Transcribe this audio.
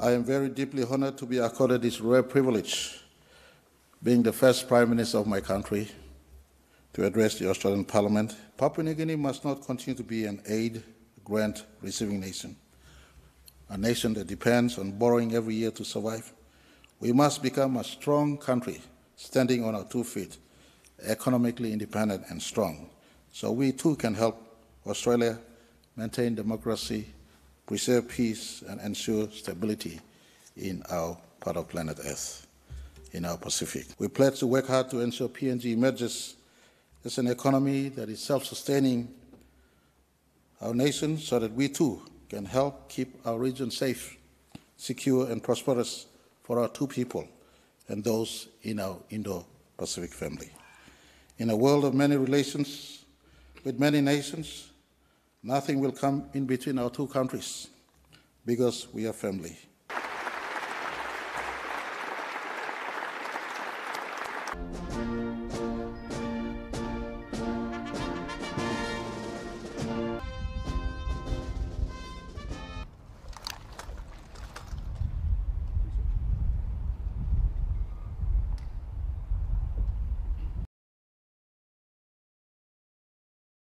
I am very deeply honored to be accorded this rare privilege, being the first Prime Minister of my country, to address the Australian Parliament. Papua New Guinea must not continue to be an aid grant receiving nation, a nation that depends on borrowing every year to survive. We must become a strong country, standing on our two feet, economically independent and strong, so we too can help Australia maintain democracy, preserve peace, and ensure stability in our part of planet Earth, in our Pacific. We pledge to work hard to ensure PNG emerges as an economy that is self-sustaining our nation so that we too can help keep our region safe, secure, and prosperous for our two people and those in our Indo-Pacific family. In a world of many relations with many nations, nothing will come in between our two countries because we are family.